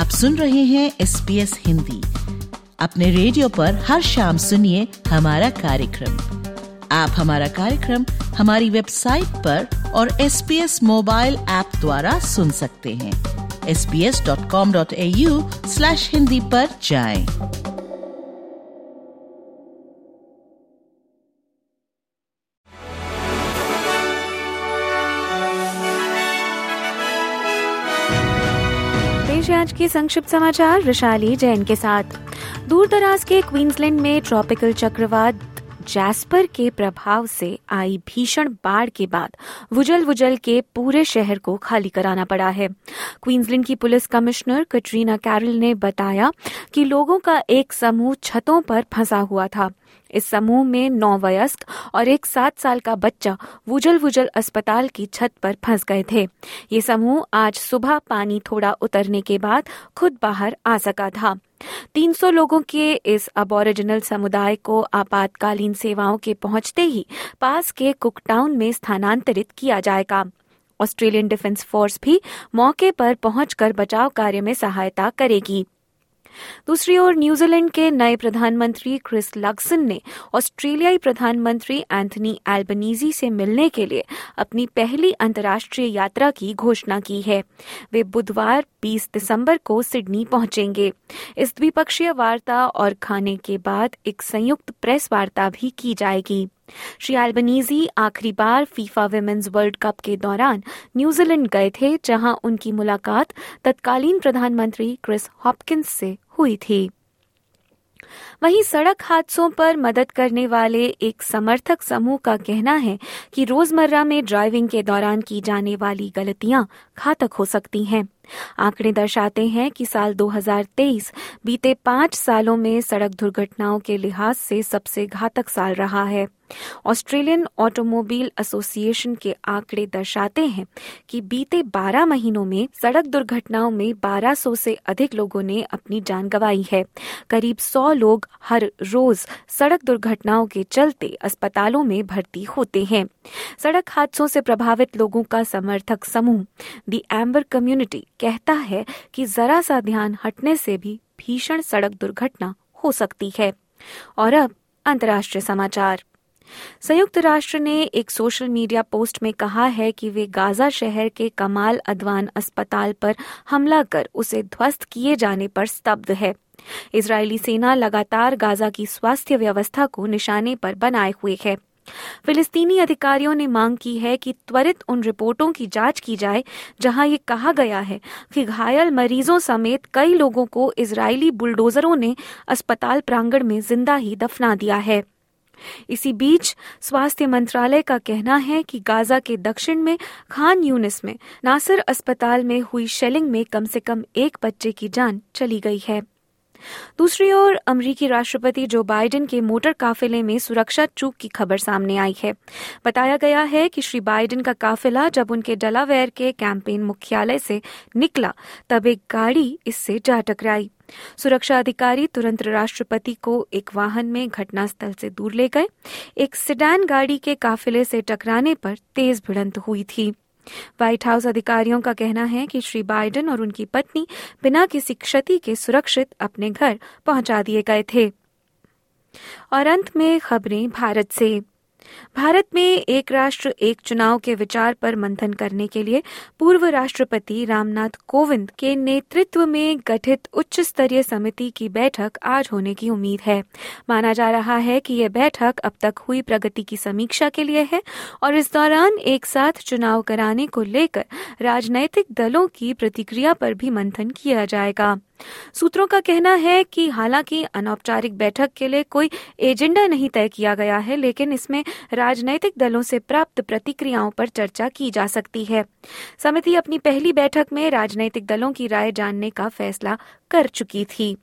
आप सुन रहे हैं एस पी एस हिंदी। अपने रेडियो पर हर शाम सुनिए हमारा कार्यक्रम। आप हमारा कार्यक्रम हमारी वेबसाइट पर और S B S mobile app द्वारा सुन सकते हैं। S B S dot com dot A U slash Hindi पर जाएँ। पेश आज के संक्षिप्त समाचार, विशाली जैन के साथ। दूर दराज के क्वींसलैंड में ट्रॉपिकल चक्रवात जैस्पर के प्रभाव से आई भीषण बाढ़ के बाद वुजल वुजल के पूरे शहर को खाली कराना पड़ा है। क्वींसलैंड की पुलिस कमिश्नर कटरीना कैरल ने बताया कि लोगों का एक समूह छतों पर फंसा हुआ था। इस समूह में नौ वयस्क और एक सात साल का बच्चा वुजल वुजल अस्पताल की छत पर फंस गए थे। ये समूह आज सुबह पानी थोड़ा उतरने के बाद खुद बाहर आ सका था। 300 लोगों के इस अबोरिजिनल समुदाय को आपातकालीन सेवाओं के पहुँचते ही पास के कुकटाउन में स्थानांतरित किया जाएगा। ऑस्ट्रेलियन डिफेंस फोर्स भी मौके पर पहुंचकर बचाव कार्य में सहायता करेगी। दूसरी ओर, न्यूजीलैंड के नए प्रधानमंत्री क्रिस लग्सन ने ऑस्ट्रेलियाई प्रधानमंत्री एंथनी एल्बनीजी से मिलने के लिए अपनी पहली अंतर्राष्ट्रीय यात्रा की घोषणा की है। वे बुधवार 20 दिसंबर को सिडनी पहुँचेंगे। इस द्विपक्षीय वार्ता और खाने के बाद एक संयुक्त प्रेस वार्ता भी की जाएगी। श्री एल्बनीजी आखिरी बार फीफा विमेन्स वर्ल्ड कप के दौरान न्यूजीलैंड गए थे, जहाँ उनकी मुलाकात तत्कालीन प्रधानमंत्री क्रिस हॉपकिंस से हुई थी। वहीं सड़क हादसों पर मदद करने वाले एक समर्थक समूह का कहना है कि रोज़मर्रा में ड्राइविंग के दौरान की जाने वाली गलतियाँ घातक हो सकती हैं। आंकड़े दर्शाते हैं कि साल 2023 बीते पाँच सालों में सड़क दुर्घटनाओं के लिहाज से सबसे घातक साल रहा है। ऑस्ट्रेलियन ऑटोमोबाइल एसोसिएशन के आंकड़े दर्शाते हैं कि बीते 12 महीनों में सड़क दुर्घटनाओं में 1200 से अधिक लोगों ने अपनी जान गंवाई है। करीब 100 लोग हर रोज सड़क दुर्घटनाओं के चलते अस्पतालों में भर्ती होते हैं। सड़क हादसों से प्रभावित लोगों का समर्थक समूह, दी एम्बर कम्युनिटी, कहता है कि जरा सा ध्यान हटने से भी भीषण सड़क दुर्घटना हो सकती है। और अब अंतर्राष्ट्रीय समाचार। संयुक्त राष्ट्र ने एक सोशल मीडिया पोस्ट में कहा है कि वे गाजा शहर के कमाल अदवान अस्पताल पर हमला कर उसे ध्वस्त किए जाने पर स्तब्ध है। इजरायली सेना लगातार गाजा की स्वास्थ्य व्यवस्था को निशाने पर बनाए हुए है। फिलिस्तीनी अधिकारियों ने मांग की है कि त्वरित उन रिपोर्टों की जाँच की जाए, जहाँ ये कहा गया है कि घायल मरीजों समेत कई लोगों को इजरायली बुलडोजरों ने अस्पताल प्रांगण में ज़िंदा ही दफना दिया है। इसी बीच स्वास्थ्य मंत्रालय का कहना है कि गाजा के दक्षिण में खान यूनिस में, नासिर अस्पताल में हुई शेलिंग में कम से कम एक बच्चे की जान चली गई है। दूसरी ओर, अमरीकी राष्ट्रपति जो बाइडेन के मोटर काफिले में सुरक्षा चूक की खबर सामने आई है। बताया गया है कि श्री बाइडेन का काफिला जब उनके डलावेयर के कैंपेन मुख्यालय से निकला, तब एक गाड़ी इससे जा टकराई। सुरक्षा अधिकारी तुरंत राष्ट्रपति को एक वाहन में घटनास्थल से दूर ले गए। एक सिडैन गाड़ी के काफिले से टकराने पर तेज भिड़ंत हुई थी। व्हाइट हाउस अधिकारियों का कहना है कि श्री बाइडेन और उनकी पत्नी बिना किसी क्षति के सुरक्षित अपने घर पहुँचा दिए गए थे। और अंत में खबरें भारत से। भारत में एक राष्ट्र, एक चुनाव के विचार पर मंथन करने के लिए पूर्व राष्ट्रपति रामनाथ कोविंद के नेतृत्व में गठित उच्च स्तरीय समिति की बैठक आज होने की उम्मीद है। माना जा रहा है कि यह बैठक अब तक हुई प्रगति की समीक्षा के लिए है और इस दौरान एक साथ चुनाव कराने को लेकर राजनैतिक दलों की प्रतिक्रिया पर भी मंथन किया जाएगा। सूत्रों का कहना है कि हालाँकि अनौपचारिक बैठक के लिए कोई एजेंडा नहीं तय किया गया है, लेकिन इसमें राजनीतिक दलों से प्राप्त प्रतिक्रियाओं पर चर्चा की जा सकती है। समिति अपनी पहली बैठक में राजनीतिक दलों की राय जानने का फैसला कर चुकी थी।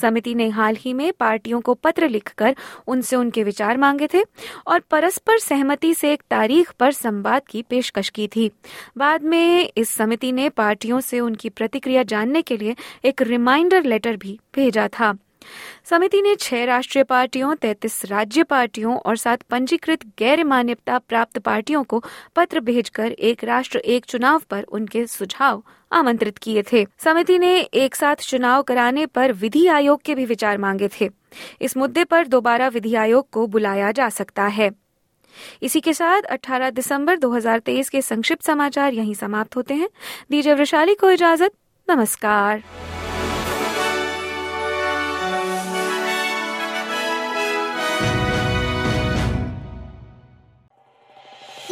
समिति ने हाल ही में पार्टियों को पत्र लिखकर उनसे उनके विचार मांगे थे और परस्पर सहमति से एक तारीख पर संवाद की पेशकश की थी। बाद में इस समिति ने पार्टियों से उनकी प्रतिक्रिया जानने के लिए एक रिमाइंडर लेटर भी भेजा था। समिति ने छह राष्ट्रीय पार्टियों, तैतीस राज्य पार्टियों और सात पंजीकृत गैर मान्यता प्राप्त पार्टियों को पत्र भेजकर एक राष्ट्र, एक चुनाव पर उनके सुझाव आमंत्रित किए थे। समिति ने एक साथ चुनाव कराने पर विधि आयोग के भी विचार मांगे थे। इस मुद्दे पर दोबारा विधि आयोग को बुलाया जा सकता है। इसी के साथ 18 दिसंबर 2023 के संक्षिप्त समाचार यहीं समाप्त होते हैं। दीजिए वैशाली को इजाज़त, नमस्कार।